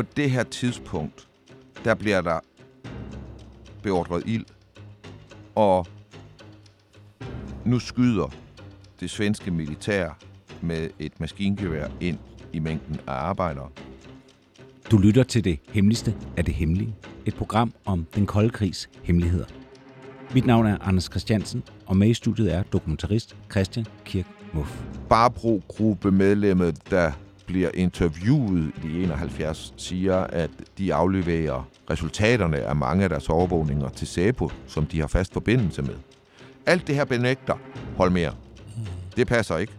På det her tidspunkt, der bliver der beordret ild, og nu skyder det svenske militær med et maskingevær ind i mængden af arbejdere. Du lytter til det hemmeligste af det hemmelige. Et program om den kolde krigs hemmeligheder. Mit navn er Anders Christiansen, og med i studiet er dokumentarist Christian Kirk Muff. Barbro-gruppe medlemmet, der bliver interviewet i 71, siger, at de afleverer resultaterne af mange af deres overvågninger til SEPO, som de har fast forbindelse med. Alt det her benægter Holmer. Det passer ikke.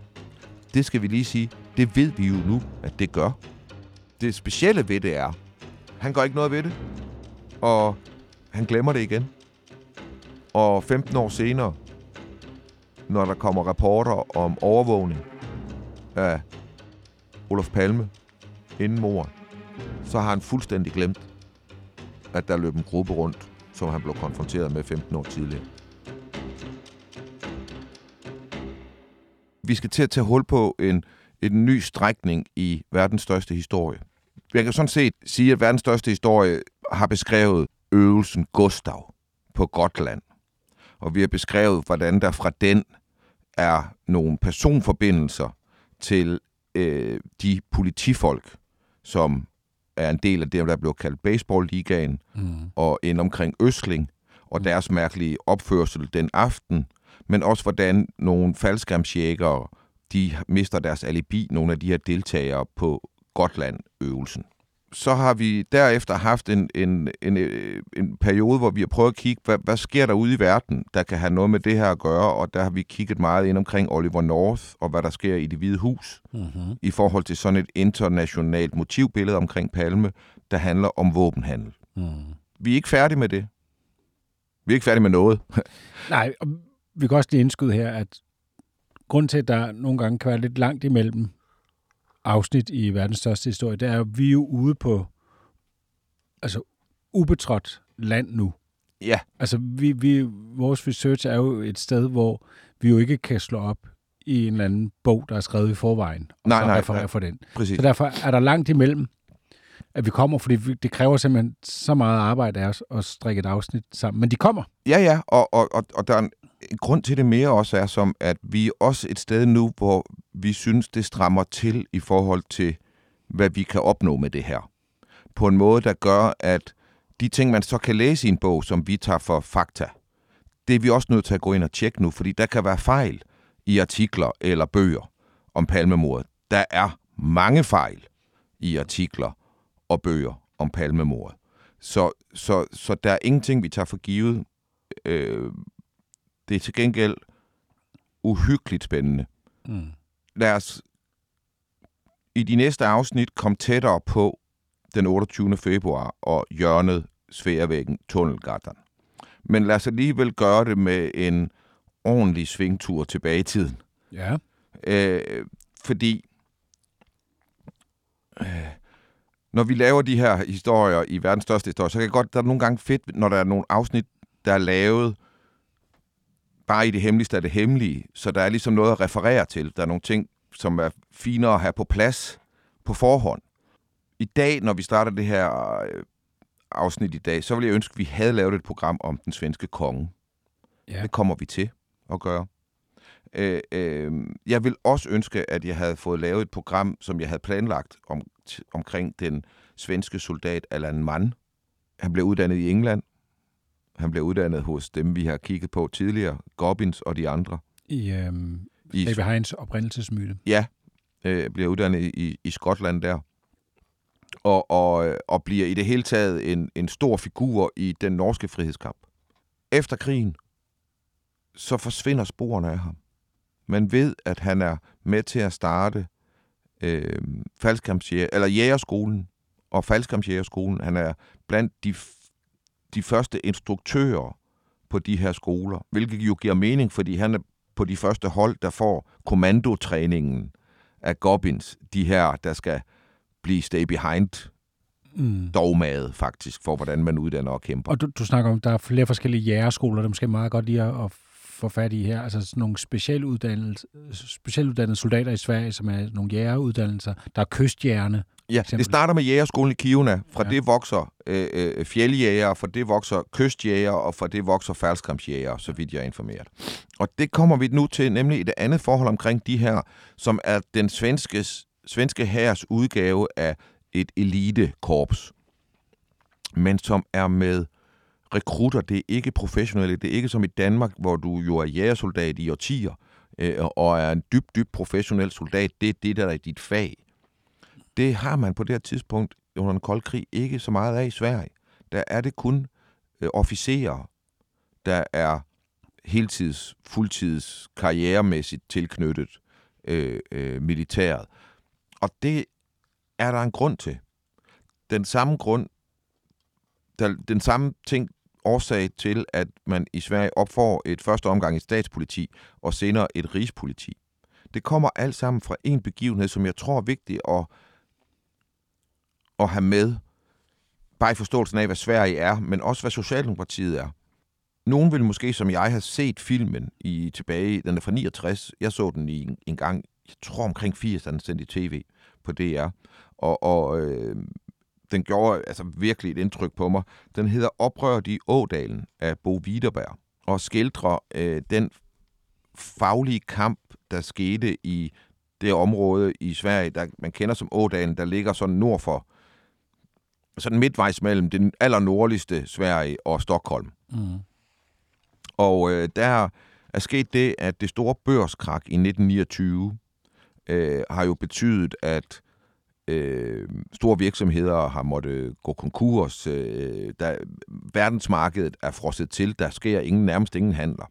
Det skal vi lige sige. Det ved vi jo nu, at det gør. Det specielle ved det er, han gør ikke noget ved det, og han glemmer det igen. Og 15 år senere, når der kommer rapporter om overvågning af Olof Palme inden mor, så har han fuldstændig glemt, at der løb en gruppe rundt, som han blev konfronteret med 15 år tidligere. Vi skal til at tage hul på en, en ny strækning i verdens største historie. Jeg kan sådan set sige, at verdens største historie har beskrevet øvelsen Gustav på Gotland. Og vi har beskrevet, hvordan der fra den er nogle personforbindelser til øh, de politifolk, som er en del af det, der blev kaldt baseballligaen, mm. og ind omkring Østling, og deres mærkelige opførsel den aften, men også hvordan nogle faldskærmsjægere, de mister deres alibi, nogle af de her deltagere på Gotland-øvelsen. Så har vi derefter haft en, en, en, en periode, hvor vi har prøvet at kigge, hvad, hvad sker der ude i verden, der kan have noget med det her at gøre, og der har vi kigget meget ind omkring Oliver North, og hvad der sker i det hvide hus, mm-hmm. i forhold til sådan et internationalt motivbillede omkring Palme, der handler om våbenhandel. Mm. Vi er ikke færdige med det. Vi er ikke færdige med noget. Nej, og vi kan også lige indskyde her, at grund til, at der nogle gange kan være lidt langt imellem afsnit i verdens største historie, det er jo, at vi er jo ude på altså ubetrådt land nu. Ja. Altså, vi, vi, vores research er jo et sted, hvor vi jo ikke kan slå op i en eller anden bog, der er skrevet i forvejen, og Nej, så nej, referere nej. for den. Præcis. Så derfor er der langt imellem, at vi kommer, fordi det kræver simpelthen så meget arbejde af os at strikke et afsnit sammen. Men de kommer. Ja, ja, og, og, og, og der er en grund til det mere også er som, at vi er også et sted nu, hvor vi synes, det strammer til i forhold til, hvad vi kan opnå med det her. På en måde, der gør, at de ting, man så kan læse i en bog, som vi tager for fakta, det er vi også nødt til at gå ind og tjekke nu, fordi der kan være fejl i artikler eller bøger om palmemordet. Der er mange fejl i artikler og bøger om palmemordet. Så, så, så der er ingenting, vi tager for givet. Øh, det er til gengæld uhyggeligt spændende. Mm. Lad os i de næste afsnit komme tættere på den 28. februar og hjørnet Sværvæggen Tunnelgatan. Men lad os alligevel gøre det med en ordentlig svingtur tilbage i tiden. Ja. Øh, fordi øh, når vi laver de her historier i verdens største historie, så kan det godt, der er nogle gange fedt, når der er nogle afsnit, der er lavet bare i det hemmeligste af det hemmelige, så der er ligesom noget at referere til. Der er nogle ting, som er finere at have på plads på forhånd. I dag, når vi starter det her øh, afsnit i dag, så ville jeg ønske, at vi havde lavet et program om den svenske konge. Ja. Det kommer vi til at gøre. Øh, øh, jeg vil også ønske, at jeg havde fået lavet et program, som jeg havde planlagt om, omkring den svenske soldat Allan Mann. Han blev uddannet i England. Han blev uddannet hos dem, vi har kigget på tidligere, Gobbins og de andre. I, øhm, I, David Hines oprindelsesmyte. ja, øh, bliver uddannet i, i Skotland der. Og, og, øh, og bliver i det hele taget en, en stor figur i den norske frihedskamp. Efter krigen, så forsvinder sporene af ham. Man ved, at han er med til at starte øh, eller jægerskolen og faldskærmsjægerskolen. Han er blandt de, de første instruktører på de her skoler, hvilket jo giver mening, fordi han er på de første hold, der får kommandotræningen af Gobbins, de her, der skal blive stay behind mm. dogmaget faktisk, for hvordan man uddanner og kæmper. Og du, du snakker om, der er flere forskellige jægerskoler, der måske meget godt lige at, at få fat i her. Altså sådan nogle specialuddannede, specialuddannede soldater i Sverige, som er nogle jægeruddannelser. Der er kystjægerne. Ja, eksempel. det starter med jægerskolen i Kivna. Fra ja. det vokser øh, øh, fjeldjæger, fra det vokser kystjæger, og fra det vokser faldskramsjæger, så vidt jeg er informeret. Og det kommer vi nu til, nemlig et andet forhold omkring de her, som er den svenske, svenske hærs udgave af et elitekorps, men som er med rekrutter. Det er ikke professionelle. Det er ikke som i Danmark, hvor du jo er jægersoldat i årtier, øh, og er en dybt, dybt professionel soldat. Det er det, der er dit fag. Det har man på det her tidspunkt under den kolde krig ikke så meget af i Sverige. Der er det kun øh, officerer, der er heltids, fuldtids, karrieremæssigt tilknyttet øh, øh, militæret. Og det er der en grund til. Den samme grund, der, den samme ting, årsag til, at man i Sverige opfor et første omgang et statspoliti og senere et rigspoliti. Det kommer alt sammen fra en begivenhed, som jeg tror er vigtig at, at have med. Bare i forståelsen af, hvad Sverige er, men også hvad Socialdemokratiet er. Nogen vil måske, som jeg, have set filmen i tilbage, den er fra 69. Jeg så den i en, en gang, jeg tror omkring 80, den sendt i tv på DR. Og, og øh, den gjorde altså virkelig et indtryk på mig. Den hedder Oprørt i Ådalen af Bo Widerberg, og skildrer øh, den faglige kamp, der skete i det område i Sverige, der man kender som Ådalen, der ligger sådan nord for, sådan midtvejs mellem den allernordligste Sverige og Stockholm. Mm. Og øh, der er sket det, at det store børskrak i 1929 øh, har jo betydet, at øh, store virksomheder har måttet gå konkurs. Øh, der, verdensmarkedet er frosset til. Der sker ingen, nærmest ingen handler.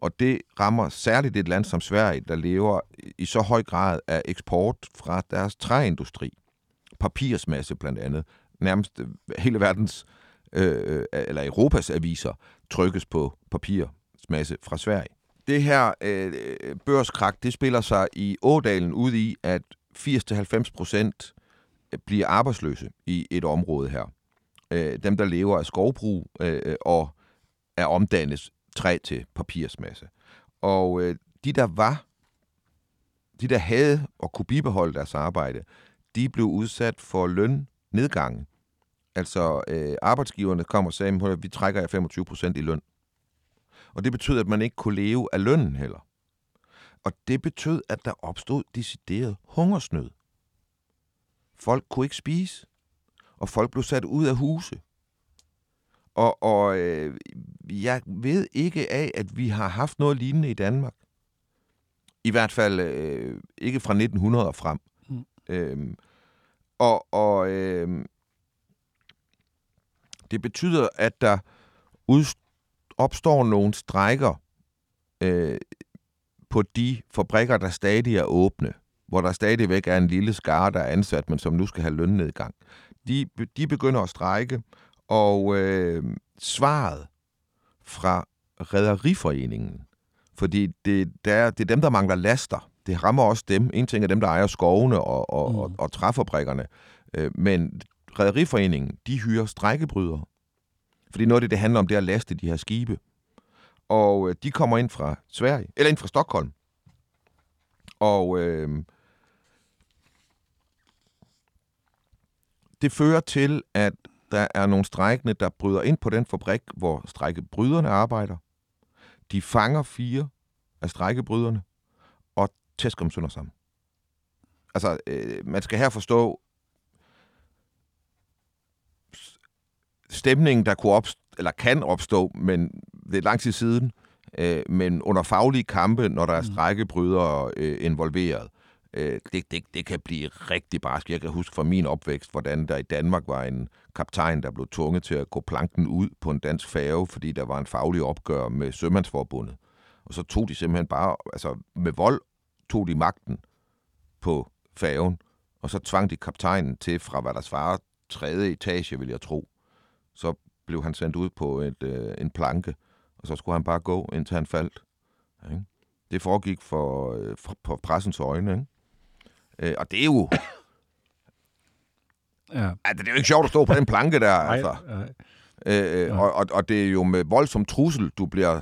Og det rammer særligt et land som Sverige, der lever i så høj grad af eksport fra deres træindustri. Papirsmasse blandt andet. Nærmest øh, hele verdens, øh, eller Europas aviser, trykkes på papirsmasse fra Sverige. Det her øh, børskrak, det spiller sig i Ådalen ud i, at 80-90 procent bliver arbejdsløse i et område her. Øh, dem, der lever af skovbrug øh, og er omdannet træ til papirsmasse. Og øh, de, der var, de, der havde og kunne bibeholde deres arbejde, de blev udsat for lønnedgange. Altså øh, arbejdsgiverne kom og sagde, at vi trækker jer 25 procent i løn. Og det betød, at man ikke kunne leve af lønnen heller. Og det betød, at der opstod decideret hungersnød. Folk kunne ikke spise, og folk blev sat ud af huse. Og, og øh, jeg ved ikke af, at vi har haft noget lignende i Danmark. I hvert fald øh, ikke fra 1900 og frem. Mm. Øhm, og og øh, det betyder, at der opstår nogle strækker øh, på de fabrikker, der stadig er åbne hvor der stadigvæk er en lille skare, der er ansat, men som nu skal have lønnedgang. De, de begynder at strække, og øh, svaret fra Rederiforeningen, fordi det, der, det er dem, der mangler laster. Det rammer også dem. En ting er dem, der ejer skovene og, og, mm. og, og træfabrikkerne, øh, men Rederiforeningen, de hyrer strækkebrydere. Fordi noget af det, det handler om, det er at laste de her skibe. Og øh, de kommer ind fra Sverige, eller ind fra Stockholm. Og øh, det fører til, at der er nogle strækkende, der bryder ind på den fabrik, hvor strækkebryderne arbejder. De fanger fire af strækkebryderne og tæsker dem sønder sammen. Altså, øh, man skal her forstå stemningen, der kunne opstå, eller kan opstå, men det er lang tid siden, øh, men under faglige kampe, når der er mm. strækkebrydere øh, involveret, øh, det, det, det kan blive rigtig barsk. Jeg kan huske fra min opvækst, hvordan der i Danmark var en kaptajn, der blev tvunget til at gå planken ud på en dansk færge, fordi der var en faglig opgør med Sømandsforbundet. Og så tog de simpelthen bare, altså med vold, tog de magten på færgen, og så tvang de kaptajnen til fra, hvad der svarer, tredje etage, vil jeg tro. Så blev han sendt ud på et, øh, en planke, og så skulle han bare gå, indtil han faldt. Ikke? Det foregik for, øh, for, på pressens øjne. Ikke? Øh, og det er jo... Ja. Altså, det er jo ikke sjovt at stå på den planke der, Nej, altså. nej. Øh, øh, og, og, og det er jo med voldsom trussel, du bliver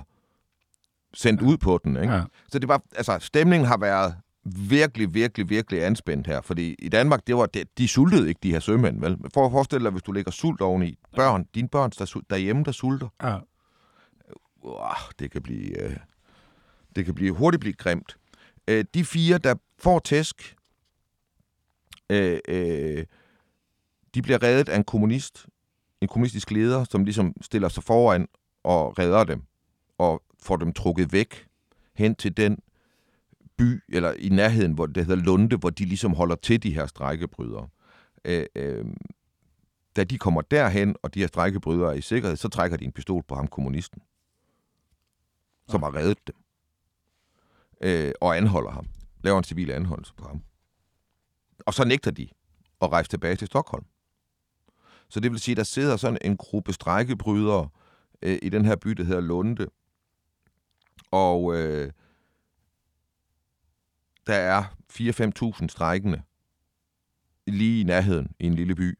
sendt ud på den. Ikke? Ja. Så det var, altså, stemningen har været virkelig, virkelig, virkelig anspændt her. Fordi i Danmark, det var, det, de sultede ikke, de her sømænd. Vel? For at forestille dig, hvis du lægger sult oveni. Børn, dine børn der, derhjemme, der sulter. Ja. Wow, det kan blive, øh, det kan blive hurtigt blive grimt. Øh, de fire, der får tæsk, øh, øh, de bliver reddet af en kommunist, en kommunistisk leder, som ligesom stiller sig foran og redder dem, og får dem trukket væk hen til den by, eller i nærheden, hvor det hedder Lunde, hvor de ligesom holder til de her strækkebrydere. Øh, øh, da de kommer derhen, og de her strækkebrydere er i sikkerhed, så trækker de en pistol på ham, kommunisten, som har reddet dem, øh, og anholder ham. Laver en civil anholdelse på ham. Og så nægter de at rejse tilbage til Stockholm. Så det vil sige, at der sidder sådan en gruppe strækkebrydere øh, i den her by, der hedder Lunde. Og øh, der er 4-5.000 strækkende lige i nærheden i en lille by.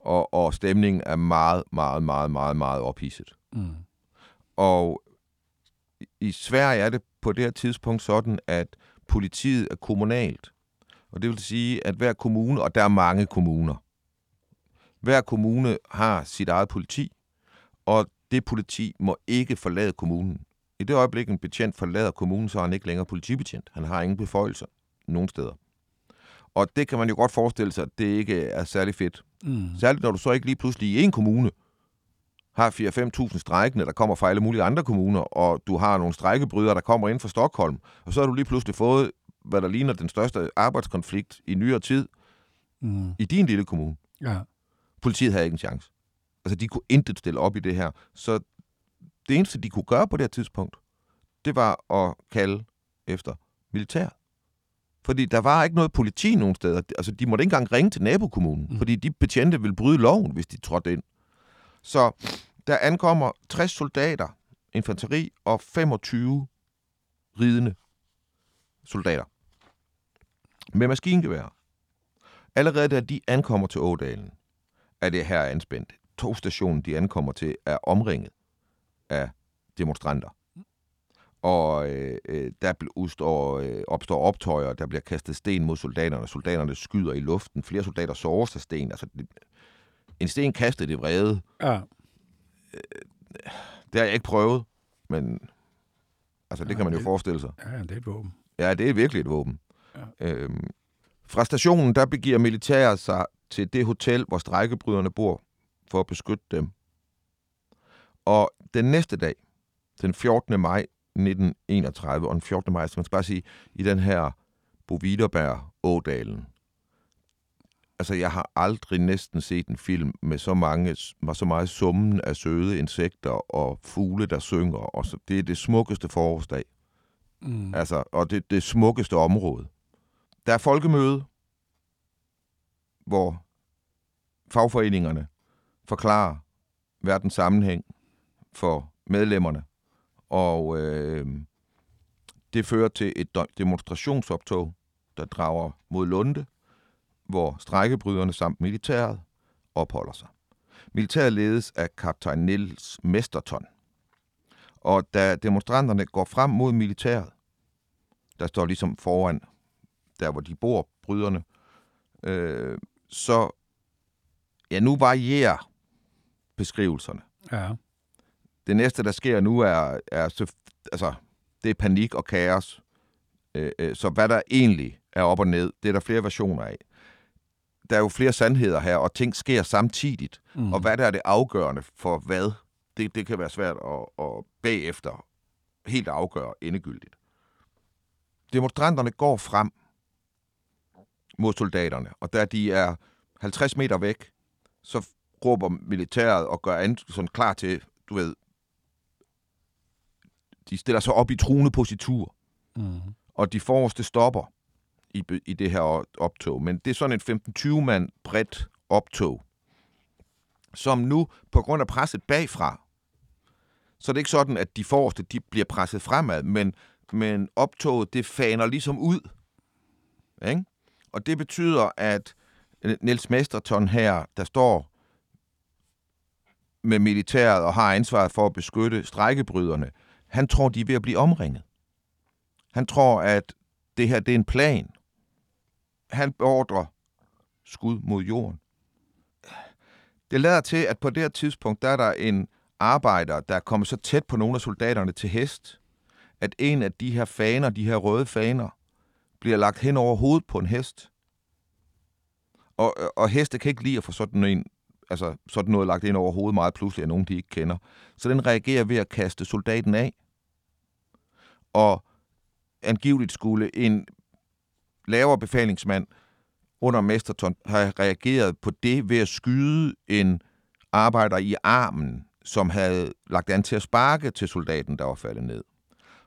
Og, og stemningen er meget, meget, meget, meget, meget ophidset. Mm. Og i- Sverige er det på det her tidspunkt sådan, at politiet er kommunalt. Og det vil sige, at hver kommune, og der er mange kommuner, hver kommune har sit eget politi, og det politi må ikke forlade kommunen. I det øjeblik, en betjent forlader kommunen, så er han ikke længere politibetjent. Han har ingen beføjelser nogen steder. Og det kan man jo godt forestille sig, at det ikke er særlig fedt. Mm. Særligt når du så ikke lige pludselig i en kommune har 4-5.000 strækkende, der kommer fra alle mulige andre kommuner, og du har nogle strækkebrydere, der kommer ind fra Stockholm, og så har du lige pludselig fået, hvad der ligner den største arbejdskonflikt i nyere tid Mm. i din lille kommune. Ja. Politiet havde ikke en chance. Altså, de kunne intet stille op i det her. Så det eneste, de kunne gøre på det her tidspunkt, det var at kalde efter militær. Fordi der var ikke noget politi nogen steder. Altså, de måtte ikke engang ringe til nabokommunen, mm. fordi de betjente ville bryde loven, hvis de trådte ind. Så der ankommer 60 soldater, infanteri og 25 ridende soldater med maskingevær. Allerede da de ankommer til Ådalen, er det her anspændt. Togstationen, de ankommer til, er omringet af demonstranter. Og øh, øh, der udstår, øh, opstår optøjer, der bliver kastet sten mod soldaterne. Soldaterne skyder i luften. Flere soldater såres af sten. Altså, en sten kastet i vrede. Ja. Det har jeg ikke prøvet, men altså, det Ja, kan man jo det- forestille sig. ja, det er et våben. Ja, det er virkelig et våben. Ja. Øhm, fra stationen, der begiver militæret sig til det hotel, hvor strækkebryderne bor, for at beskytte dem. Og den næste dag, den 14. maj 1931, og den 14. maj, skal man bare sige, i den her Boviderberg Ådalen. Altså, jeg har aldrig næsten set en film med så mange, med så meget summen af søde insekter og fugle, der synger. Og så, det er det smukkeste forårsdag. Mm. Altså, og det, det smukkeste område. Der er folkemøde, hvor fagforeningerne forklarer verdens sammenhæng for medlemmerne. Og øh, det fører til et demonstrationsoptog, der drager mod Lunde, hvor strækkebryderne samt militæret opholder sig. Militæret ledes af kaptajn Niels Mesterton. Og da demonstranterne går frem mod militæret, der står ligesom foran, der hvor de bor, bryderne, øh, så, ja, nu varierer beskrivelserne. Ja. Det næste, der sker nu, er, er så, altså, det er panik og kaos. Øh, øh, så hvad der egentlig er op og ned, det er der flere versioner af. Der er jo flere sandheder her, og ting sker samtidigt. Mm. Og hvad der er det afgørende for hvad, det, det kan være svært at, at bagefter helt afgøre endegyldigt. Demonstranterne går frem mod soldaterne, og da de er 50 meter væk, så råber militæret og gør an, sådan klar til, du ved, de stiller sig op i truende positur, Mm. og de forreste stopper i, i det her optog. Men det er sådan et 15-20 mand bredt optog, som nu på grund af presset bagfra, så er det ikke sådan, at de forreste de bliver presset fremad, men, men optoget det faner ligesom ud. Ikke? Og det betyder, at Niels Mesterton her, der står med militæret og har ansvaret for at beskytte strækkebryderne, han tror, de er ved at blive omringet. Han tror, at det her det er en plan. Han beordrer skud mod jorden. Det lader til, at på det her tidspunkt, der er der en arbejder, der er kommet så tæt på nogle af soldaterne til hest, at en af de her faner, de her røde faner, bliver lagt hen over hovedet på en hest. Og, og heste kan ikke lide at få sådan en altså sådan noget lagt ind over hovedet meget pludselig af nogen, de ikke kender. Så den reagerer ved at kaste soldaten af. Og angiveligt skulle en lavere befalingsmand under Mesterton have reageret på det ved at skyde en arbejder i armen, som havde lagt an til at sparke til soldaten, der var faldet ned.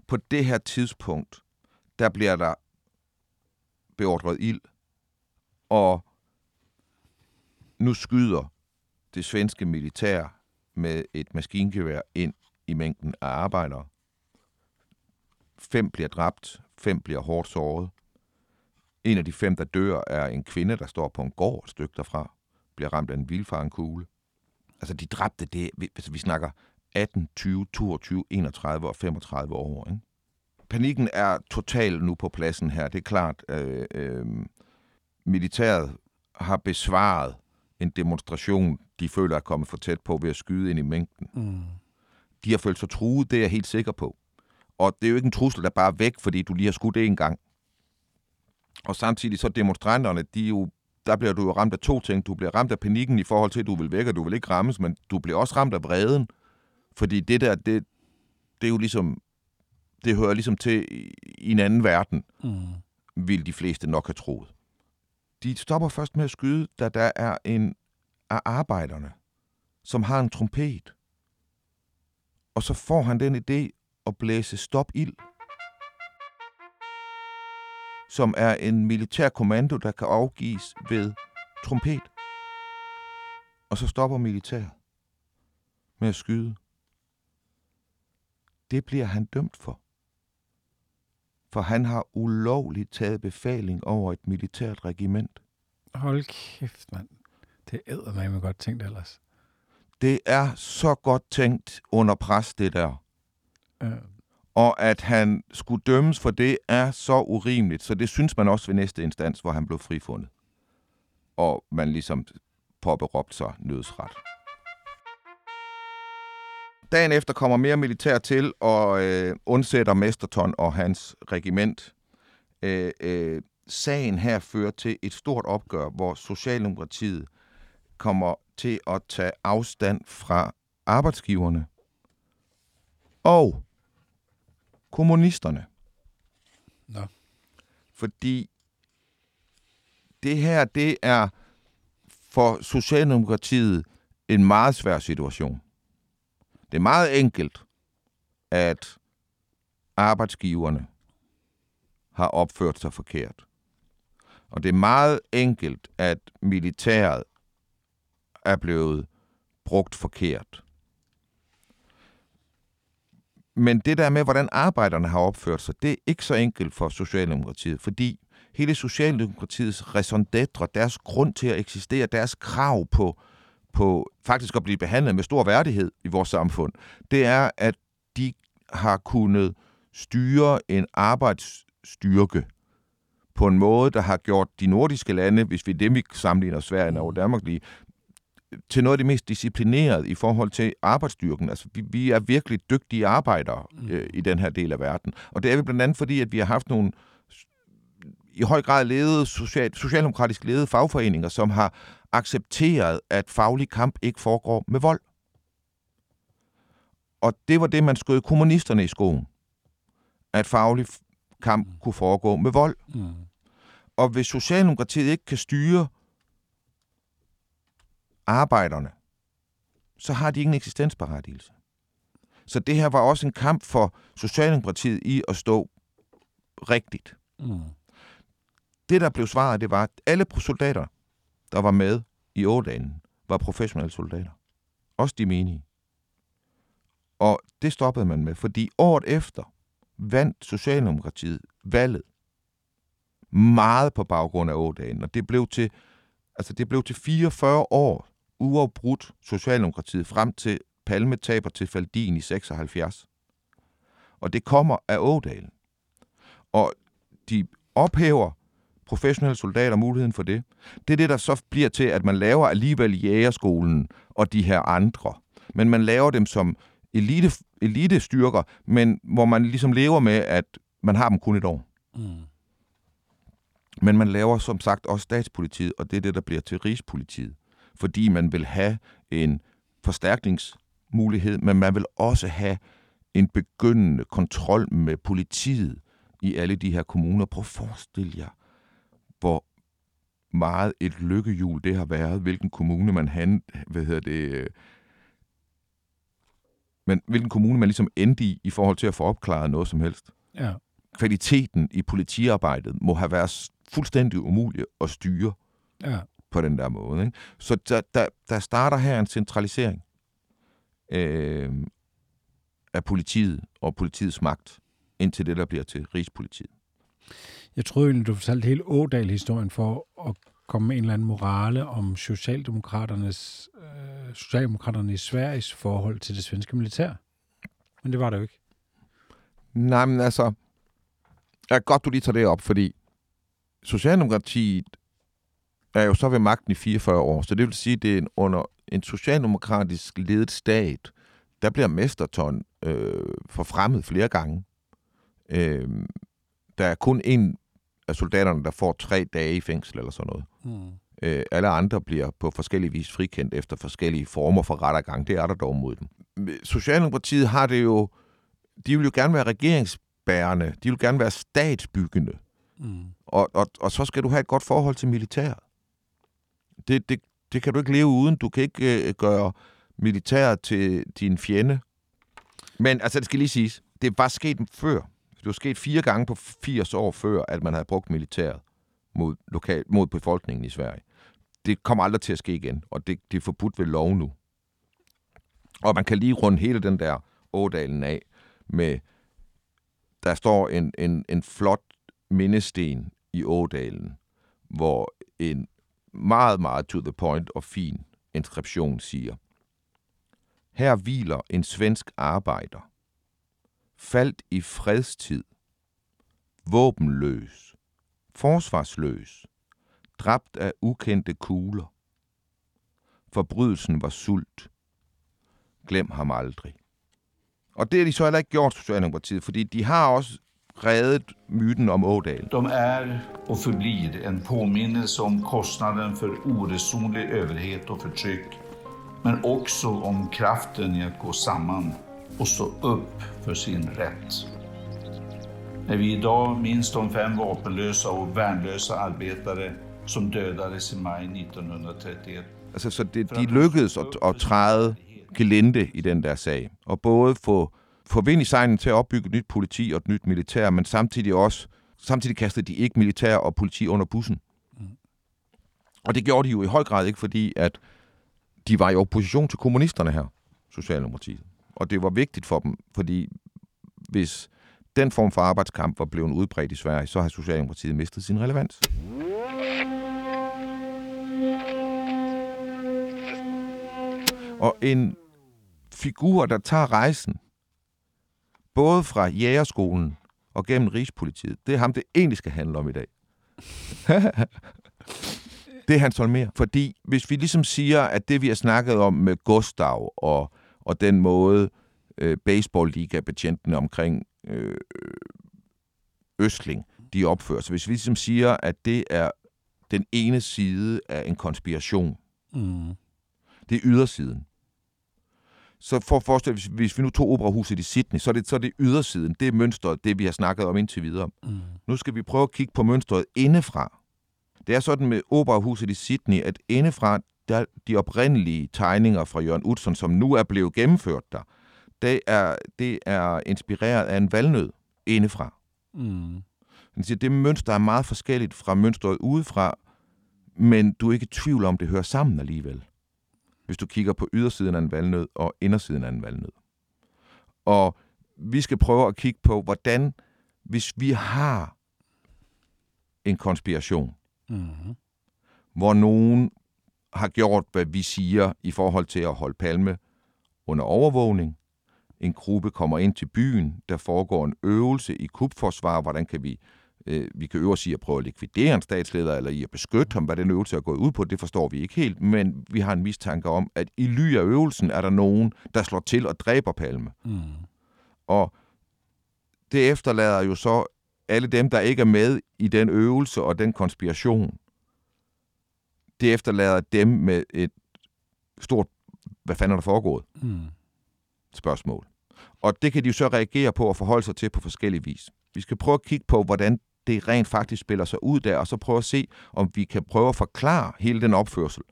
På det her tidspunkt, der bliver der beordret ild, og nu skyder det svenske militær med et maskingevær ind i mængden af arbejdere. Fem bliver dræbt, fem bliver hårdt såret. En af de fem, der dør, er en kvinde, der står på en gård et stykke derfra, bliver ramt af en vildfaren kugle. Altså, de dræbte det, altså, vi snakker 18, 20, 22, 31 og 35 år. Ikke? Panikken er total nu på pladsen her. Det er klart, øh, øh, militæret har besvaret en demonstration, de føler er kommet for tæt på ved at skyde ind i mængden. Mm. De har følt sig truet, det er jeg helt sikker på. Og det er jo ikke en trussel, der bare er væk, fordi du lige har skudt en gang. Og samtidig så demonstranterne, de jo, der bliver du jo ramt af to ting. Du bliver ramt af panikken i forhold til, at du vil væk, og du vil ikke rammes, men du bliver også ramt af vreden. Fordi det der, det, det er jo ligesom, det hører ligesom til i, en anden verden, Mm. vil de fleste nok have troet. De stopper først med at skyde, da der er en af arbejderne, som har en trompet. Og så får han den idé at blæse stop ild, som er en militær kommando, der kan afgives ved trompet. Og så stopper militæret med at skyde. Det bliver han dømt for. For han har ulovligt taget befaling over et militært regiment. Hold kæft, mand. Det æder mig med godt tænkt ellers. Det er så godt tænkt under pres, det der. Øh, Og at han skulle dømmes for det, er så urimeligt. Så det synes man også ved næste instans, hvor han blev frifundet. Og man ligesom påberåbte sig nødsret. Dagen efter kommer mere militær til og øh, undsætter Mesterton og hans regiment. Øh, øh, sagen her fører til et stort opgør, hvor Socialdemokratiet kommer til at tage afstand fra arbejdsgiverne og kommunisterne. Nå. Fordi det her, det er for Socialdemokratiet en meget svær situation. Det er meget enkelt, at arbejdsgiverne har opført sig forkert. Og det er meget enkelt, at militæret er blevet brugt forkert. Men det der med, hvordan arbejderne har opført sig, det er ikke så enkelt for Socialdemokratiet, fordi hele Socialdemokratiets raison d'être, deres grund til at eksistere, deres krav på, på faktisk at blive behandlet med stor værdighed i vores samfund, det er, at de har kunnet styre en arbejdsstyrke på en måde, der har gjort de nordiske lande, hvis vi dem vi sammenligner Sverige og Danmark lige, til noget af det mest disciplineret i forhold til arbejdsstyrken. Altså, vi, vi er virkelig dygtige arbejdere øh, i den her del af verden. Og det er vi blandt andet, fordi at vi har haft nogle i høj grad ledede, social, socialdemokratisk ledede fagforeninger, som har accepteret, at faglig kamp ikke foregår med vold. Og det var det, man skød kommunisterne i skoen. At faglig kamp kunne foregå med vold. mm. Og hvis Socialdemokratiet ikke kan styre arbejderne, så har de ingen eksistensberettigelse. Så det her var også en kamp for Socialdemokratiet i at stå rigtigt. Mm. Det, der blev svaret, det var, at alle soldater, der var med i Ådalen, var professionelle soldater. Også de menige. Og det stoppede man med, fordi året efter vandt Socialdemokratiet valget meget på baggrund af Ådalen, og det blev til, altså det blev til 44 år uafbrudt Socialdemokratiet frem til Palme taber til Faldin i 76. Og det kommer af Ådalen. Og de ophæver professionelle soldater muligheden for det. Det er det, der så bliver til, at man laver alligevel jægerskolen og de her andre. Men man laver dem som elite, elite-styrker, men hvor man ligesom lever med, at man har dem kun et år. Mm. Men man laver som sagt også statspolitiet, og det er det, der bliver til rigspolitiet. Fordi man vil have en forstærkningsmulighed, men man vil også have en begyndende kontrol med politiet i alle de her kommuner. Prøv at forestille jer, hvor meget et lykkehjul det har været, hvilken kommune man han, hvad hedder det, øh, men hvilken kommune man ligesom endte i, i forhold til at få opklaret noget som helst. Ja. Kvaliteten i politiarbejdet må have været fuldstændig umulig at styre Ja. på den der måde. Ikke? Så der, der, der starter her en centralisering øh, af politiet og politiets magt, indtil det, der bliver til Rigspolitiet. Jeg troede egentlig, du fortalte hele Ådal-historien for at komme med en eller anden morale om Socialdemokraternes, øh, Socialdemokraterne i Sveriges forhold til det svenske militær. Men det var det jo ikke. Nej, men altså, er godt, du lige tager det op, fordi Socialdemokratiet er jo så ved magten i 44 år, så det vil sige, det er en, under en socialdemokratisk ledet stat, der bliver Mesterton øh, forfremmet flere gange. Øh, der er kun en af soldaterne, der får tre dage i fængsel eller sådan noget. Mm. Øh, alle andre bliver på forskellige vis frikendt efter forskellige former for rettergang. Det er der dog mod dem. Socialdemokratiet har det jo... De vil jo gerne være regeringsbærende. De vil gerne være statsbyggende. Mm. Og, og, og så skal du have et godt forhold til militæret. Det, det, det kan du ikke leve uden. Du kan ikke øh, gøre militæret til din fjende. Men altså, det skal lige siges, det var sket før. Det var sket fire gange på 80 år før, at man havde brugt militæret mod, lokal, mod befolkningen i Sverige. Det kommer aldrig til at ske igen, og det, det er forbudt ved lov nu. Og man kan lige runde hele den der ådalen af med, der står en, en, en flot mindesten i ådalen, hvor en meget, meget to the point og fin inskription siger, her hviler en svensk arbejder, faldt i fredstid, våbenløs, forsvarsløs, dræbt af ukendte kugler. Forbrydelsen var sult. Glem ham aldrig. Og det har de så heller ikke gjort, Socialdemokratiet, fordi de har også reddet myten om Ådal. De är och förblir en påminnelse om kostnaden för oresonlig överhet och förtryck, men också om kraften i att gå samman och stå upp för sin rätt. När vi idag minns de fem vapenlösa och värnlösa arbetare som dödades i maj 1931 Altså, så det, de lykkedes at, at træde gelente i den der sag, og både få, få vind i sejlen til at opbygge et nyt politi og et nyt militær, men samtidig også, samtidig kastede de ikke militær og politi under bussen. Og det gjorde de jo i høj grad ikke, fordi at de var i opposition til kommunisterne her, Socialdemokratiet. Og det var vigtigt for dem, fordi hvis den form for arbejdskamp var blevet udbredt i Sverige, så har Socialdemokratiet mistet sin relevans. Og en figur, der tager rejsen, både fra jægerskolen og gennem Rigspolitiet, det er ham, det egentlig skal handle om i dag. det er Hans Holmer. Fordi hvis vi ligesom siger, at det vi har snakket om med Gustav og, og den måde øh, baseball-liga-betjentene omkring øh, Østling, de opfører sig. Hvis vi ligesom siger, at det er den ene side af en konspiration, Mm. det er ydersiden. Så for at forestille, hvis, hvis vi nu tog operahuset i Sydney, så er, det, så er det ydersiden. Det er mønstret, det vi har snakket om indtil videre. Mm. Nu skal vi prøve at kigge på mønstret indefra. Det er sådan med operahuset i Sydney, at indefra, der de oprindelige tegninger fra Jørgen Utzon, som nu er blevet gennemført der, det er, det er inspireret af en valnød indefra. Mm. Han siger, det mønster er meget forskelligt fra mønstret udefra, men du er ikke i tvivl om, det hører sammen alligevel. Hvis du kigger på ydersiden af en valnød og indersiden af en valnød. Og vi skal prøve at kigge på, hvordan, hvis vi har en konspiration, Mm. hvor nogen har gjort, hvad vi siger i forhold til at holde Palme under overvågning. En gruppe kommer ind til byen, der foregår en øvelse i kubforsvar, hvordan kan vi øh, vi kan øve os i at prøve at likvidere en statsleder, eller i at beskytte ham, hvad den øvelse er gået ud på, det forstår vi ikke helt, men vi har en mistanke om, at i ly af øvelsen er der nogen, der slår til og dræber Palme. Mm. Og det efterlader jo så alle dem, der ikke er med i den øvelse og den konspiration. Det efterlader dem med et stort, hvad fanden er der foregået, Mm. spørgsmål. Og det kan de jo så reagere på og forholde sig til på forskellige vis. Vi skal prøve at kigge på, hvordan det rent faktisk spiller sig ud der, og så prøve at se, om vi kan prøve at forklare hele den opførsel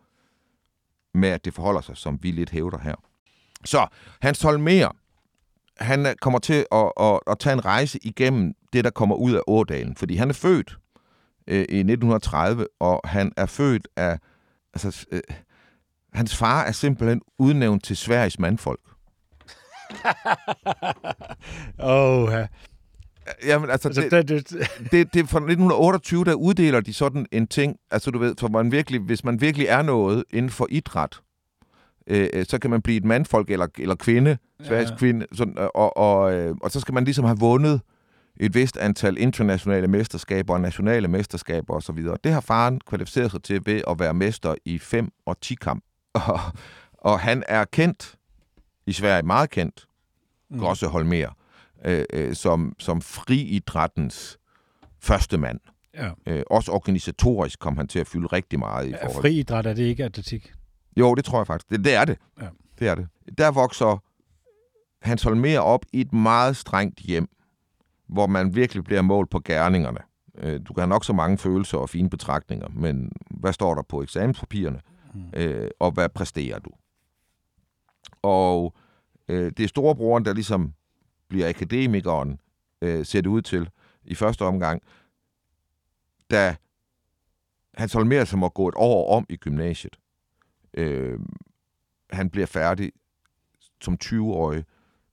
med, at det forholder sig, som vi lidt hævder her. Så Hans Holmer, han er- kommer til at, at, at tage en rejse igennem det, der kommer ud af Ådalen, fordi han er født øh, i 1930, og han er født af... Altså, øh, hans far er simpelthen udnævnt til Sveriges mandfolk. Åh, ja. Jamen, altså, Altså, det, det, det, det, det er fra 1928, der uddeler de sådan en ting, altså du ved, for man virkelig, hvis man virkelig er noget inden for idræt, øh, øh, så kan man blive et mandfolk eller, eller kvinde, Sveriges Ja. kvinde, sådan, øh, og, og, øh, og så skal man ligesom have vundet et vist antal internationale mesterskaber og nationale mesterskaber osv. Det har faren kvalificeret sig til ved at være mester i 5 og 10 kamp. Og, og han er kendt i Sverige, meget kendt, mm. også Holmer, øh, øh, som, som friidrættens første mand. ja. Øh, også organisatorisk kom han til at fylde rigtig meget i forhold. friidræt, er det ikke atletik? Jo, det tror jeg faktisk. Det, det er det. Ja. Det er det. Der vokser Hans Holmer op i et meget strengt hjem, hvor man virkelig bliver målt på gerningerne. Øh, Du kan have nok så mange følelser og fine betragtninger, men hvad står der på eksamenspapirerne? Mm. Øh, og hvad præsterer du? Og øh, det er storebroren, der ligesom bliver akademikeren, ser det ud til i første omgang, da Hans Holmer som må gå et år om i gymnasiet. Øh, han bliver færdig som 20-årig,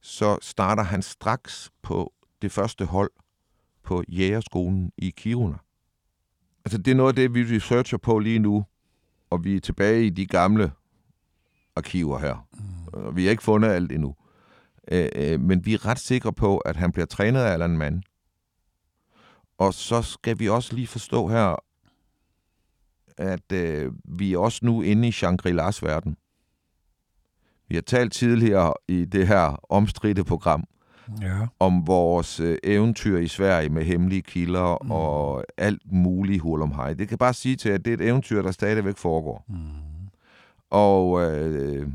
så starter han straks på det første hold på Jægerskolen i Kiruna. Altså, det er noget af det, vi researcher på lige nu, og vi er tilbage i de gamle arkiver her. Mm. Og vi har ikke fundet alt endnu. Øh, øh, men vi er ret sikre på, at han bliver trænet af Allan Mann. Og så skal vi også lige forstå her, at øh, vi er også nu inde i Shangri-Las verden. Vi har talt tidligere i det her omstridte program Ja. om vores øh, eventyr i Sverige med hemmelige kilder mm. og alt muligt hul om hej. Det kan bare sige til, at det er et eventyr, der stadigvæk foregår. Mm. Og øh,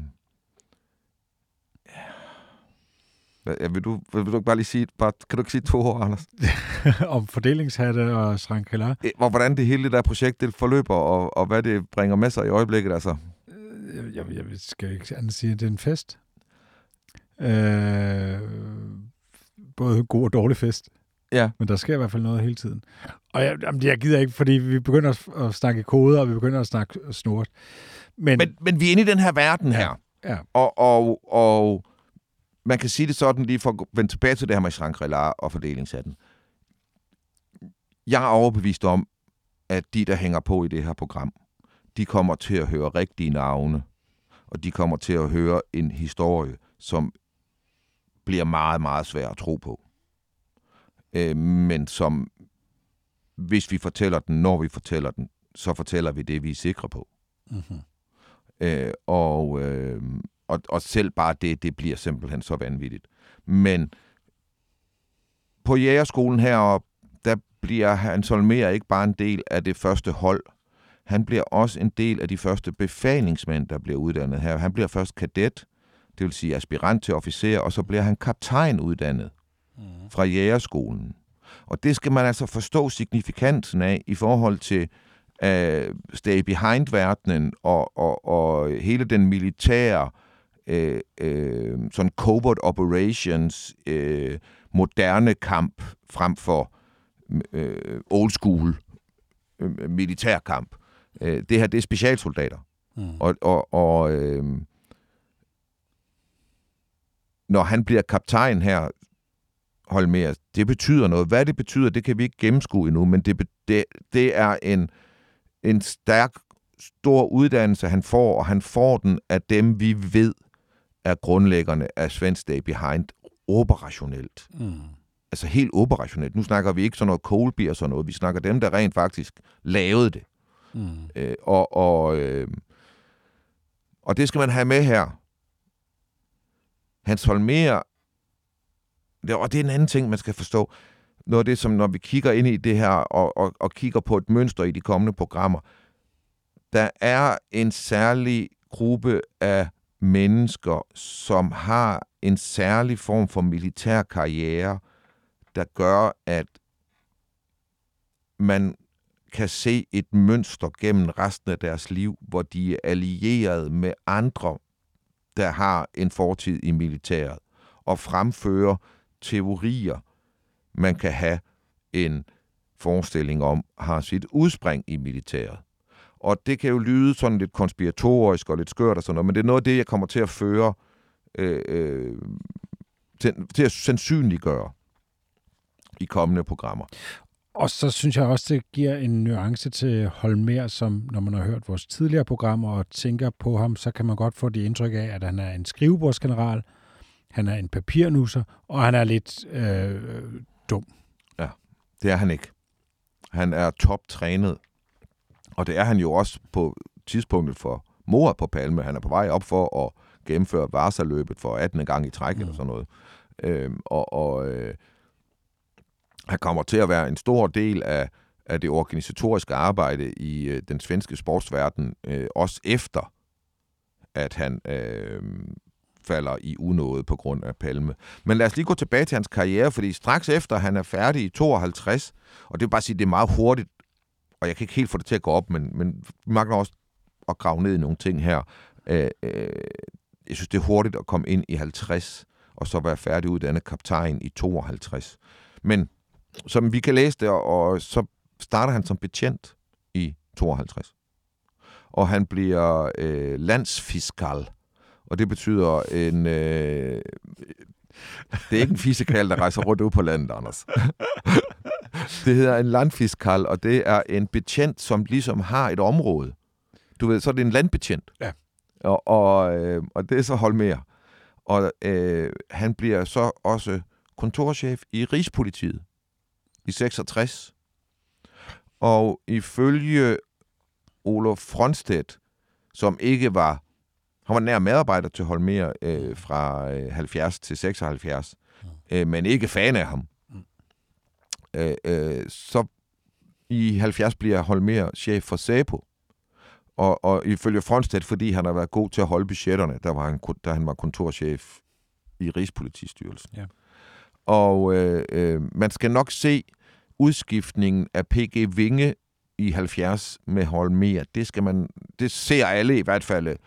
ja, vil, du, vil du ikke bare lige sige, bare, kan du ikke sige to ord, Anders? Om fordelingshatte og Srankela. Øh, Og hvordan det hele det der projekt det forløber, og, og hvad det bringer med sig i øjeblikket, altså. Jeg, jeg, jeg skal ikke andet sige, at det er en fest. Øh, både god og dårlig fest. Ja. Men der sker i hvert fald noget hele tiden. Og jeg, jamen, jeg gider ikke, fordi vi begynder at, at snakke koder, og vi begynder at snakke snort. Men, Men, men vi er inde i den her verden her, ja, og, og, og man kan sige det sådan, lige for at vende tilbage til det her med Shangri-La og fordelingshatten. Jeg er overbevist om, at de, der hænger på i det her program, de kommer til at høre rigtige navne, og de kommer til at høre en historie, som bliver meget, meget svær at tro på. Øh, men som, hvis vi fortæller den, når vi fortæller den, så fortæller vi det, vi er sikre på. mm-hmm. Øh, og, øh, og, og selv bare det, det bliver simpelthen så vanvittigt. Men på jægerskolen heroppe, der bliver Hans Holmer ikke bare en del af det første hold. Han bliver også en del af de første befalingsmænd, der bliver uddannet her. Han bliver først kadet, det vil sige aspirant til officer, og så bliver han kaptajn uddannet fra jægerskolen. Og det skal man altså forstå signifikansen af i forhold til uh, stay behind-verdenen og, og, og hele den militære øh, øh, sådan covert operations, øh, moderne kamp frem for øh, old school øh, militærkamp. Øh, det her, det er specialsoldater. Mm. Og, og, og øh, når han bliver kaptajn her, Holmer, det betyder noget. Hvad det betyder, det kan vi ikke gennemskue endnu, men det, det, det er en, en stærk, stor uddannelse, han får, og han får den af dem, vi ved er grundlæggerne af Svensk Stay Behind operationelt. Mm. Altså helt operationelt. Nu snakker vi ikke sådan noget Colby og sådan noget. Vi snakker dem, der rent faktisk lavede det. Mm. Øh, og, og, øh, og det skal man have med her. Hans Holmer, det, og det er en anden ting, man skal forstå. Noget af det, som når vi kigger ind i det her, og, og, og kigger på et mønster i de kommende programmer, der er en særlig gruppe af mennesker, som har en særlig form for militær karriere, der gør, at man kan se et mønster gennem resten af deres liv, hvor de er allieret med andre, der har en fortid i militæret, og fremfører teorier, man kan have en forestilling om, har sit udspring i militæret. Og det kan jo lyde sådan lidt konspiratorisk og lidt skørt og sådan noget, men det er noget af det, jeg kommer til at føre øh, øh, til, til at sandsynliggøre i kommende programmer. Og så synes jeg også, det giver en nuance til Holmer, som når man har hørt vores tidligere programmer og tænker på ham, så kan man godt få det indtryk af, at han er en skrivebordsgeneral, han er en papirnusser, og han er lidt øh, dum. Ja, det er han ikke. Han er toptrænet, og det er han jo også på tidspunktet for mordet på Palme. Han er på vej op for at gennemføre Varsaløbet for 18. gang i træk mm. eller sådan noget. Øhm, og og øh, han kommer til at være en stor del af, af det organisatoriske arbejde i øh, den svenske sportsverden, øh, også efter at han øh, falder i unåde på grund af Palme. Men lad os lige gå tilbage til hans karriere, fordi straks efter han er færdig i 52, og det vil bare sige, det er meget hurtigt, og jeg kan ikke helt få det til at gå op, men, men vi mangler også at grave ned i nogle ting her. Øh, øh, jeg synes, det er hurtigt at komme ind i 50, og så være færdig uddannet kaptajn i 52. Men som vi kan læse det, og så starter han som betjent i 52. Og han bliver øh, landsfiskal, og det betyder en... Øh, det er ikke en fiskal, der rejser rundt ud på landet, Anders. det hedder en landfiskal, og det er en betjent, som ligesom har et område. Du ved, så er det en landbetjent. Ja. Og, og, øh, og det er så Holmer. Og øh, han bliver så også kontorchef i Rigspolitiet i 66. Og ifølge Olof Fronstedt, som ikke var, han var nær medarbejder til Holmer øh, fra øh, 70 til 76, øh, men ikke fan af ham. Øh, øh, så i 70 bliver Holmer chef for SAPO. Og, og ifølge Fronstedt, fordi han har været god til at holde budgetterne, der var han, da han var kontorchef i Rigspolitistyrelsen. Ja. Og øh, øh, man skal nok se udskiftningen af PG Vinge i 70 med Holmer, det skal man, det ser alle i hvert fald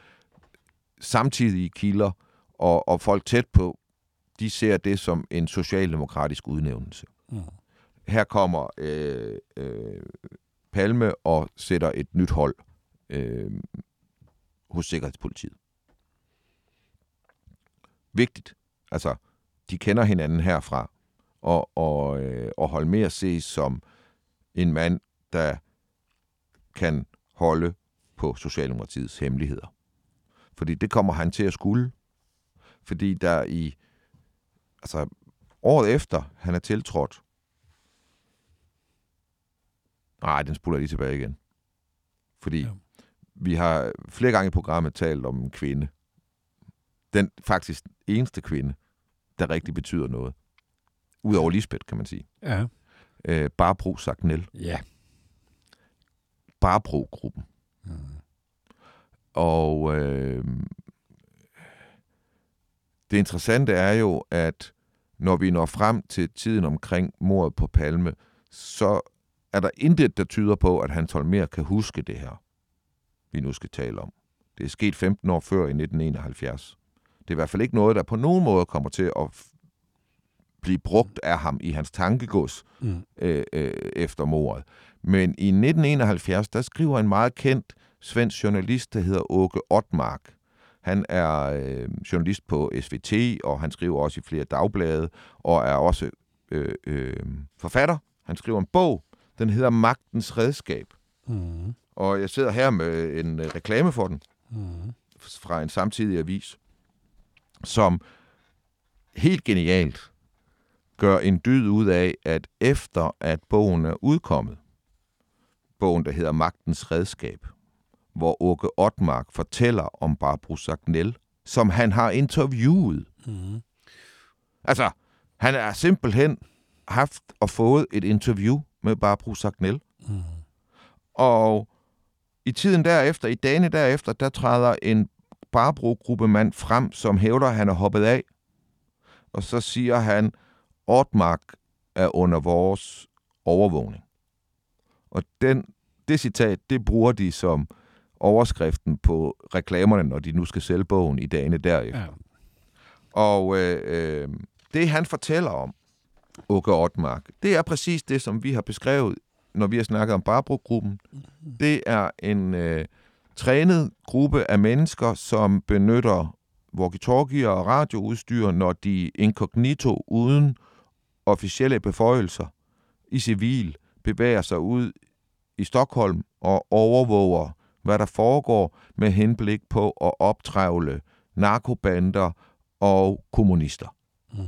samtidige kilder, og, og folk tæt på, de ser det som en socialdemokratisk udnævnelse. Mm. Her kommer øh, øh, Palme og sætter et nyt hold øh, hos Sikkerhedspolitiet. Vigtigt. Altså, de kender hinanden herfra og, og, øh, og Holmer ses som en mand, der kan holde på Socialdemokratiets hemmeligheder. Fordi det kommer han til at skulle. Fordi der i altså året efter han er tiltrådt, nej, den spuler lige tilbage igen. Fordi ja. vi har flere gange i programmet talt om en kvinde. Den faktisk eneste kvinde, der rigtig betyder noget. Udover Lisbeth, kan man sige. Ja. Øh, Barbro Sagnel. Ja. Barbro-gruppen. Mm. Og øh, det interessante er jo, at når vi når frem til tiden omkring mordet på Palme, så er der intet, der tyder på, at Hans Holmer kan huske det her, vi nu skal tale om. Det er sket 15 år før i 1971. Det er i hvert fald ikke noget, der på nogen måde kommer til at blive brugt af ham i hans tankegods Mm. øh, øh, efter mordet. Men i 1971, der skriver en meget kendt svensk journalist, der hedder Åke Ottmark. Han er øh, journalist på SVT, og han skriver også i flere dagblade, og er også øh, øh, forfatter. Han skriver en bog, den hedder Magtens Redskab. Mm. Og jeg sidder her med en øh, reklame for den Mm. fra en samtidig avis, som helt genialt gør en dyd ud af, at efter at bogen er udkommet, bogen, der hedder Magtens Redskab, hvor Åke Ottmark fortæller om Barbro Sagnel, som han har interviewet. Mm. Altså, han er simpelthen haft og fået et interview med Barbro Sagnel. Mm. Og i tiden derefter, i dagene derefter, der træder en Barbro-gruppemand frem, som hævder, at han er hoppet af. Og så siger han, Ortmark er under vores overvågning. Og den, det citat, det bruger de som overskriften på reklamerne, når de nu skal sælge bogen i dagene derefter. Ja. Og øh, øh, det, han fortæller om, Åke Ottmark, det er præcis det, som vi har beskrevet, når vi har snakket om Barbro-gruppen. Det er en øh, trænet gruppe af mennesker, som benytter walkie-talkie og radioudstyr, når de inkognito uden officielle beføjelser i civil bevæger sig ud i Stockholm og overvåger, hvad der foregår med henblik på at optrævle narkobander og kommunister. Mm.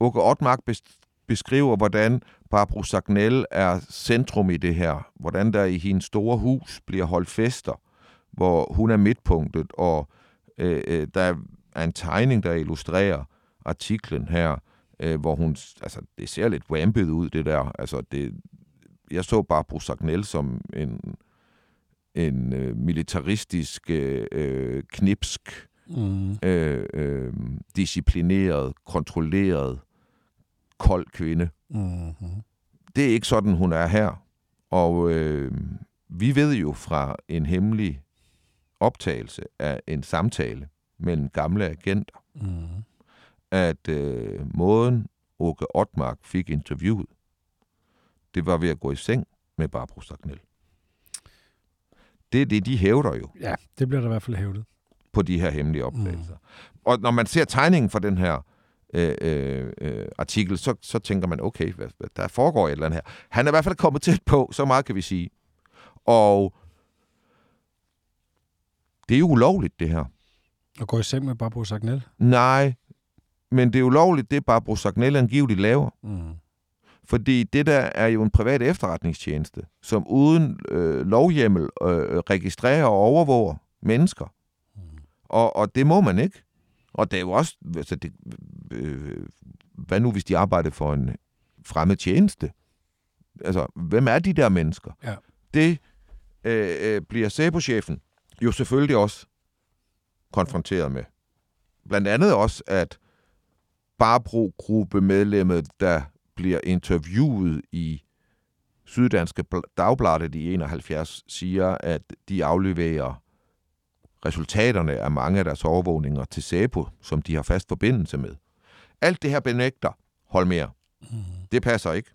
Åke Ottmark bes- beskriver, hvordan Barbro Sagnel er centrum i det her. Hvordan der i hendes store hus bliver holdt fester, hvor hun er midtpunktet, og øh, øh, der er en tegning, der illustrerer artiklen her, øh, hvor hun, altså det ser lidt vampet ud, det der. Altså det, jeg så Barbro Sagnel som en, en øh, militaristisk, øh, øh, knipsk, Mm. øh, øh, disciplineret, kontrolleret, kold kvinde. Mm. Det er ikke sådan, hun er her. Og øh, vi ved jo fra en hemmelig optagelse af en samtale mellem gamle agenter, Mm. At øh, måden Åke Ottmark fik interviewet, det var ved at gå i seng med Barbro Stagnel. Det er det, de hævder jo Ja, det bliver der i hvert fald hævdet. på de her hemmelige optagelser. Mm. Og når man ser tegningen for den her øh, øh, øh, artikel, så, så tænker man, okay, hvad, hvad, der foregår et eller andet her. Han er i hvert fald kommet tæt på, så meget kan vi sige. Og det er jo ulovligt, det her. Og gå i seng med Barbro Sagnel. Nej, men det er ulovligt, det Barbro Sagnel angiveligt laver. Mm. Fordi det der er jo en privat efterretningstjeneste, som uden øh, lovhjemmel øh, registrerer og overvåger mennesker. Og, og det må man ikke. Og det er jo også... Altså det, øh, hvad nu, hvis de arbejder for en fremmed tjeneste? Altså, hvem er de der mennesker? Ja. Det øh, øh, bliver SEPO-chefen jo selvfølgelig også konfronteret med. Blandt andet også, at Barbro-gruppemedlemmet, der bliver interviewet i Syddanske Bl- Dagbladet i 71, siger, at de afleverer resultaterne af mange af deres overvågninger til SEPO, som de har fast forbindelse med. Alt det her benægter Holmer. Det passer ikke.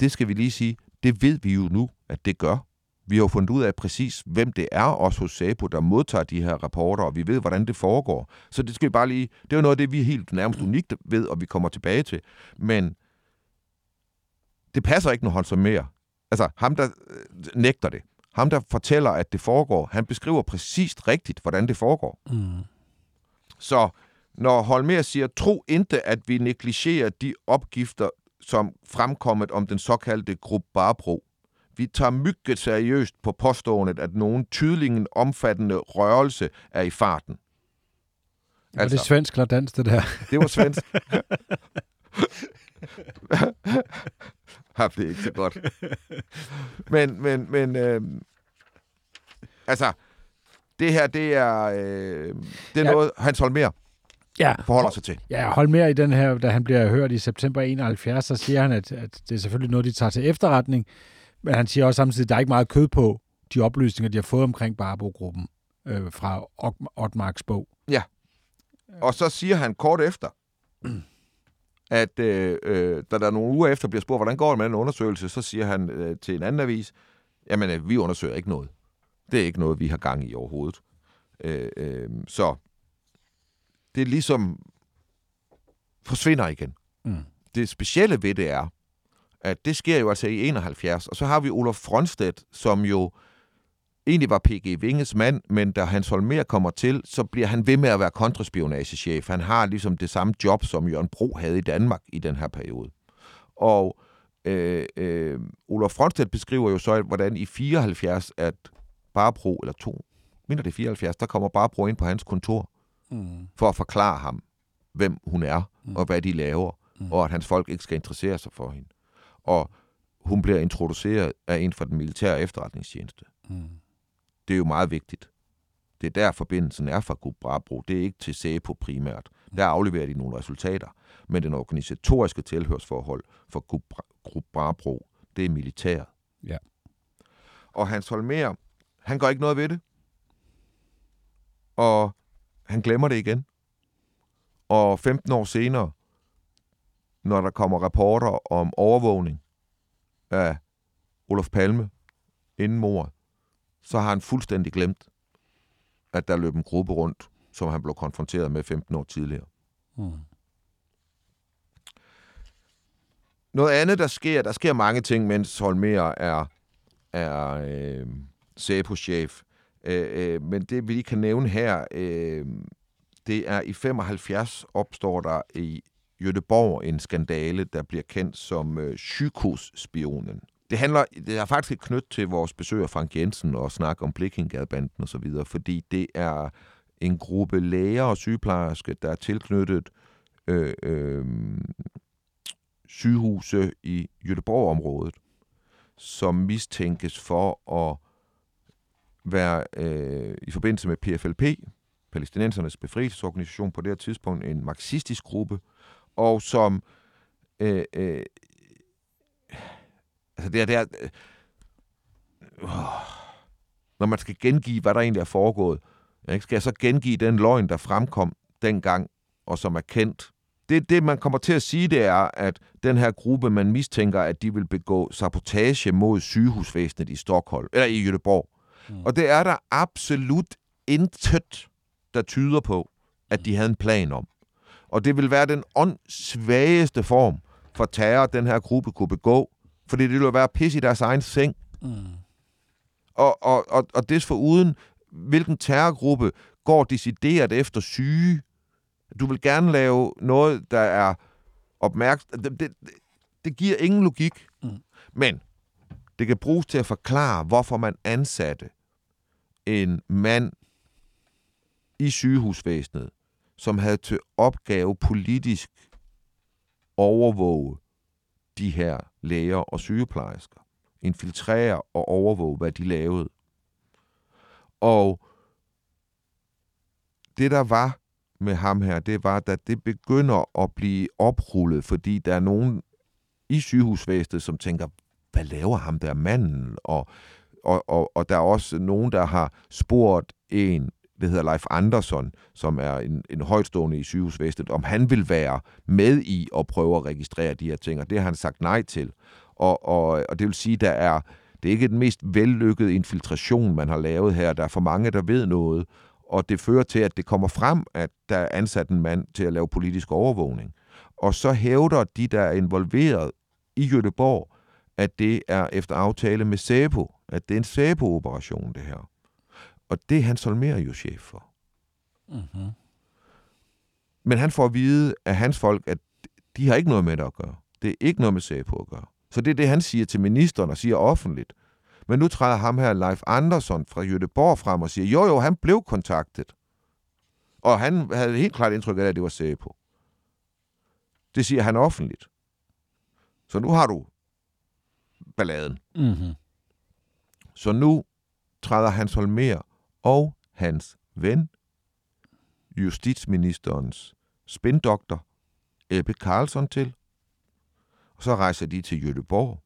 Det skal vi lige sige, det ved vi jo nu, at det gør. Vi har jo fundet ud af præcis, hvem det er, også hos SAPO, der modtager de her rapporter, og vi ved, hvordan det foregår. Så det skal vi bare lige... Det er jo noget af det, vi er helt nærmest unikt ved, og vi kommer tilbage til. Men det passer ikke, når han som mere. Altså, ham, der øh, nægter det. Ham, der fortæller, at det foregår, han beskriver præcist rigtigt, hvordan det foregår. Mm. Så når Holmer siger, tro ikke, at vi negligerer de opgifter, som fremkommet om den såkaldte gruppe Barbro. Vi tager mygget seriøst på påståendet, at nogen tydelig omfattende rørelse er i farten. Altså. Er det svensk eller dansk, det der? Det var svensk. Har det ikke så godt. Men, men, men øh, altså, det her, det er, øh, det er Ja. noget, Hans Holmer Ja, forholder sig til. Ja, hold mere i den her, da han bliver hørt i september 71, så siger han, at, at det er selvfølgelig noget, de tager til efterretning, men han siger også samtidig, at der er ikke meget kød på de oplysninger, de har fået omkring Barbo-gruppen øh, fra Ottmarks bog. Ja. Og så siger han kort efter, at øh, øh, da der nogle uger efter bliver spurgt, hvordan går det med den undersøgelse, så siger han øh, til en anden avis, jamen øh, vi undersøger ikke noget. Det er ikke noget, vi har gang i overhovedet. Øh, øh, så det er ligesom forsvinder igen. Mm. Det specielle ved det er, at det sker jo altså i 71, og så har vi Olof Fronstedt, som jo egentlig var P.G. Vinges mand, men da Hans Holmer kommer til, så bliver han ved med at være kontraspionagechef. Han har ligesom det samme job, som Jørgen Bro havde i Danmark i den her periode. Og øh, øh, Olof Fronstedt beskriver jo så, hvordan i 74, at Barbro, eller to, mindre det er 74, der kommer Barbro ind på hans kontor, Mm. for at forklare ham, hvem hun er, mm. og hvad de laver, mm. og at hans folk ikke skal interessere sig for hende. Og hun bliver introduceret af en fra den militære efterretningstjeneste. Mm. Det er jo meget vigtigt. Det er der, forbindelsen er fra Grup Brabro. Det er ikke til SEPO primært. Der afleverer de nogle resultater. Men den organisatoriske tilhørsforhold for Grup Bra- Grup Brabro, det er militæret. Ja. Og Hans Holmer, han gør ikke noget ved det. Og han glemmer det igen. Og 15 år senere, når der kommer rapporter om overvågning af Olof Palme inden mordet, så har han fuldstændig glemt, at der løb en gruppe rundt, som han blev konfronteret med 15 år tidligere. Mm. Noget andet, der sker, der sker mange ting, mens Holmer er, er øh, SEPO-chef. Øh, øh, men det, vi lige kan nævne her, øh, det er i 75 opstår der i Jødeborg en skandale, der bliver kendt som øh, Sykos-spionen. Det handler, det er faktisk et knyt til vores besøg af Frank Jensen og snak om Blikkingadbanden og så videre, fordi det er en gruppe læger og sygeplejerske, der er tilknyttet øh, øh, sygehuse i Göteborg-området, som mistænkes for at være øh, i forbindelse med PFLP, palæstinensernes befrielsesorganisation på det her tidspunkt, en marxistisk gruppe, og som øh, øh, altså det er, det er øh, når man skal gengive, hvad der egentlig er foregået, ikke? skal jeg så gengive den løgn, der fremkom dengang, og som er kendt. Det, det, man kommer til at sige, det er, at den her gruppe, man mistænker, at de vil begå sabotage mod sygehusvæsenet i Stockholm, eller i Göteborg. Mm. Og det er der absolut intet, der tyder på, at de havde en plan om. Og det vil være den åndssvageste form for terror, den her gruppe kunne begå, fordi det ville være pis i deres egen seng. Mm. Og, og, og, og desforuden, hvilken terrorgruppe går decideret efter syge? Du vil gerne lave noget, der er opmærksom. Det, det, det giver ingen logik. Mm. Men det kan bruges til at forklare, hvorfor man ansatte en mand i sygehusvæsenet, som havde til opgave politisk overvåge de her læger og sygeplejersker. Infiltrere og overvåge, hvad de lavede. Og det, der var med ham her, det var, at det begynder at blive oprullet, fordi der er nogen i sygehusvæsenet, som tænker, hvad laver ham der manden? Og, og, og, og der er også nogen, der har spurgt en, det hedder Leif Andersson, som er en, en højtstående i sygehusvæsenet, om han vil være med i at prøve at registrere de her ting, og det har han sagt nej til. Og, og, og det vil sige, der er, det er ikke den mest vellykkede infiltration, man har lavet her. Der er for mange, der ved noget, og det fører til, at det kommer frem, at der er ansat en mand til at lave politisk overvågning. Og så hævder de, der er involveret i Göteborg, at det er efter aftale med SEPO, at det er en SEPO-operation, det her. Og det er Hans Holmer jo chef for. Mm-hmm. Men han får at vide af hans folk, at de har ikke noget med det at gøre. Det er ikke noget med SEPO at gøre. Så det er det, han siger til ministeren og siger offentligt. Men nu træder ham her, Leif Andersson fra Göteborg frem og siger, jo jo, han blev kontaktet. Og han havde helt klart indtryk af, at det var SEPO. Det siger han offentligt. Så nu har du balladen. Mm-hmm. Så nu træder Hans Holmer og hans ven, justitsministerens spindoktor, Ebbe Karlsson til. Og så rejser de til Göteborg.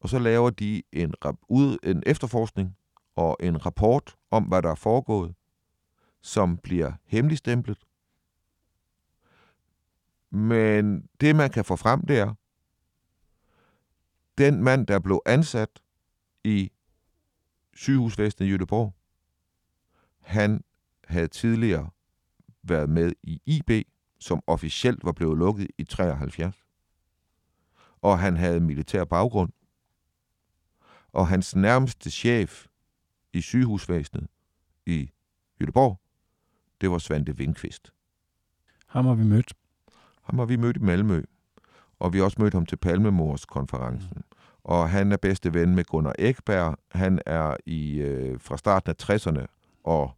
Og så laver de en, rap- ud, en efterforskning og en rapport om, hvad der er foregået, som bliver hemmeligstemplet. Men det, man kan få frem, det er, den mand, der blev ansat i sygehusvæsenet i Jødeborg, han havde tidligere været med i IB, som officielt var blevet lukket i 73. Og han havde militær baggrund. Og hans nærmeste chef i sygehusvæsenet i Jødeborg, det var Svante Vindqvist. Ham har vi mødt. Ham har vi mødt i Malmø, og vi har også mødt ham til Palmemors konferencen. Mm. Og han er bedste ven med Gunnar Ekberg. Han er i øh, fra starten af 60'erne, og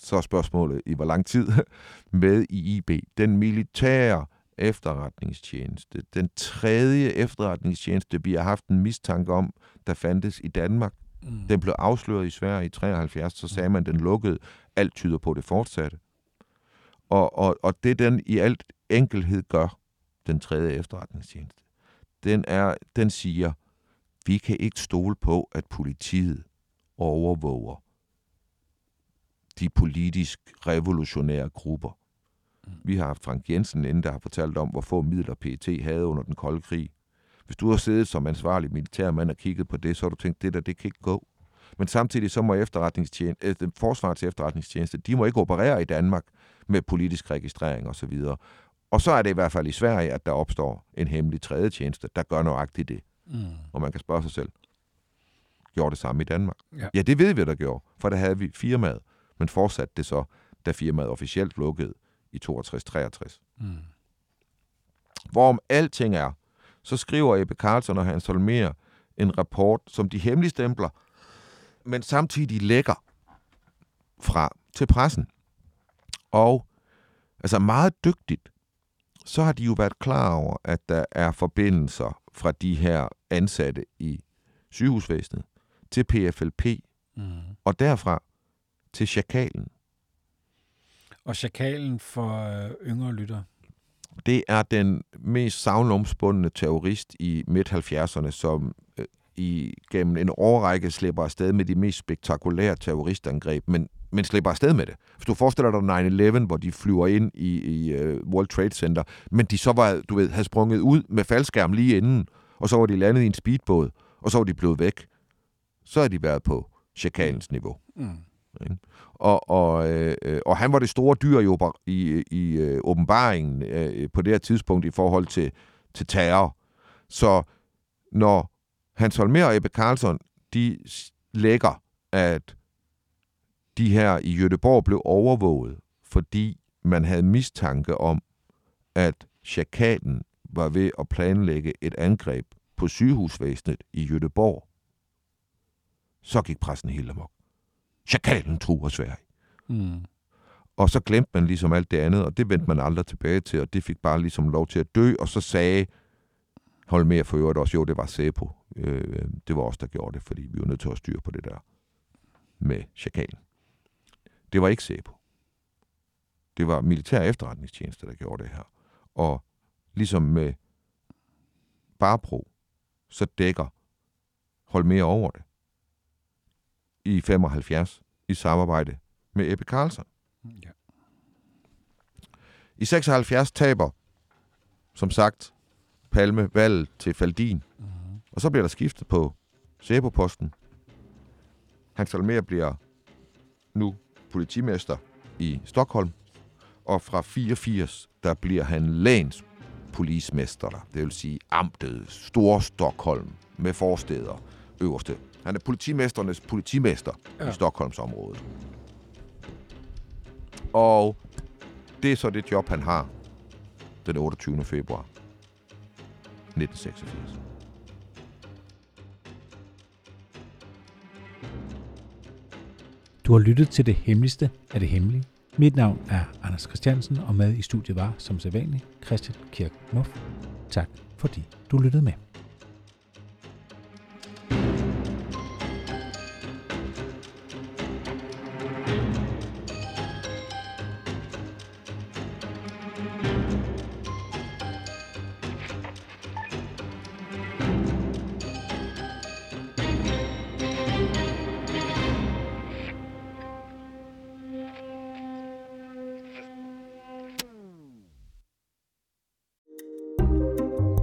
så spørgsmålet i hvor lang tid, med i IB. Den militære efterretningstjeneste. Den tredje efterretningstjeneste, vi har haft en mistanke om, der fandtes i Danmark. Mm. Den blev afsløret i Sverige i 73, så sagde man, at den lukkede. Alt tyder på, det fortsatte. Og, og, og det den i alt enkelhed gør, den tredje efterretningstjeneste, den, er, den siger, vi kan ikke stole på, at politiet overvåger de politisk revolutionære grupper. Vi har haft Frank Jensen inden, der har fortalt om, hvor få midler PET havde under den kolde krig. Hvis du har siddet som ansvarlig militærmand og kigget på det, så har du tænkt, det der, det kan ikke gå. Men samtidig så må efterretningstjeneste, øh, forsvarets efterretningstjeneste, de må ikke operere i Danmark med politisk registrering osv. Og, og så er det i hvert fald i Sverige, at der opstår en hemmelig tredje tjeneste, der gør nøjagtigt det. Mm. Og man kan spørge sig selv, gjorde det samme i Danmark? Ja, ja det ved vi, der gjorde, for der havde vi firmaet, men fortsatte det så, da firmaet officielt lukkede i 62-63. Mm. Hvorom alting er, så skriver Ebbe Carlson og Hans Holmer en rapport, som de hemmeligstempler, men samtidig lægger fra til pressen. Og altså meget dygtigt, så har de jo været klar over, at der er forbindelser fra de her ansatte i sygehusvæsenet til PFLP, mm. og derfra til Chakalen. Og Chakalen for øh, yngre lytter? Det er den mest savnomspundne terrorist i midt-70'erne, som øh, i, gennem en årrække slipper afsted med de mest spektakulære terroristangreb, men, men slipper afsted med det. Hvis du forestiller dig 9-11, hvor de flyver ind i, i uh, World Trade Center, men de så var, du ved, havde sprunget ud med faldskærm lige inden, og så var de landet i en speedbåd, og så var de blevet væk. Så har de været på chakalens niveau. Mm. Og, og, øh, øh, og han var det store dyr i, i, i øh, åbenbaringen øh, på det her tidspunkt i forhold til, til terror. Så når Hans Holmer og Ebbe Karlsson, de lægger, at de her i Jødeborg blev overvåget, fordi man havde mistanke om, at chakaten var ved at planlægge et angreb på sygehusvæsenet i Jødeborg, så gik pressen helt amok. Chakalen truer Sverige. Mm. Og så glemte man ligesom alt det andet, og det vendte man aldrig tilbage til, og det fik bare ligesom lov til at dø, og så sagde hold med for øvrigt også, jo, det var Sæpo. Øh, det var os, der gjorde det, fordi vi var nødt til at styre på det der med chakalen. Det var ikke Sæpo. Det var militær efterretningstjeneste, der gjorde det her. Og ligesom med Barbro, så dækker hold mere over det i 75 i samarbejde med Ebbe Carlson. Ja. I 76 taber, som sagt, Palme valget til Faldin. Mm-hmm. Og så bliver der skiftet på Sæbo-posten. Hans Almer bliver nu politimester i Stockholm. Og fra 84, der bliver han læns polismester, det vil sige amtet Stor Stockholm med forsteder øverste han er politimesternes politimester ja. i Stockholmsområdet. Og det er så det job, han har den 28. februar 1986. Du har lyttet til det hemmeligste af det hemmelige. Mit navn er Anders Christiansen, og med i studiet var, som sædvanligt, Christian Kirk Muff. Tak fordi du lyttede med.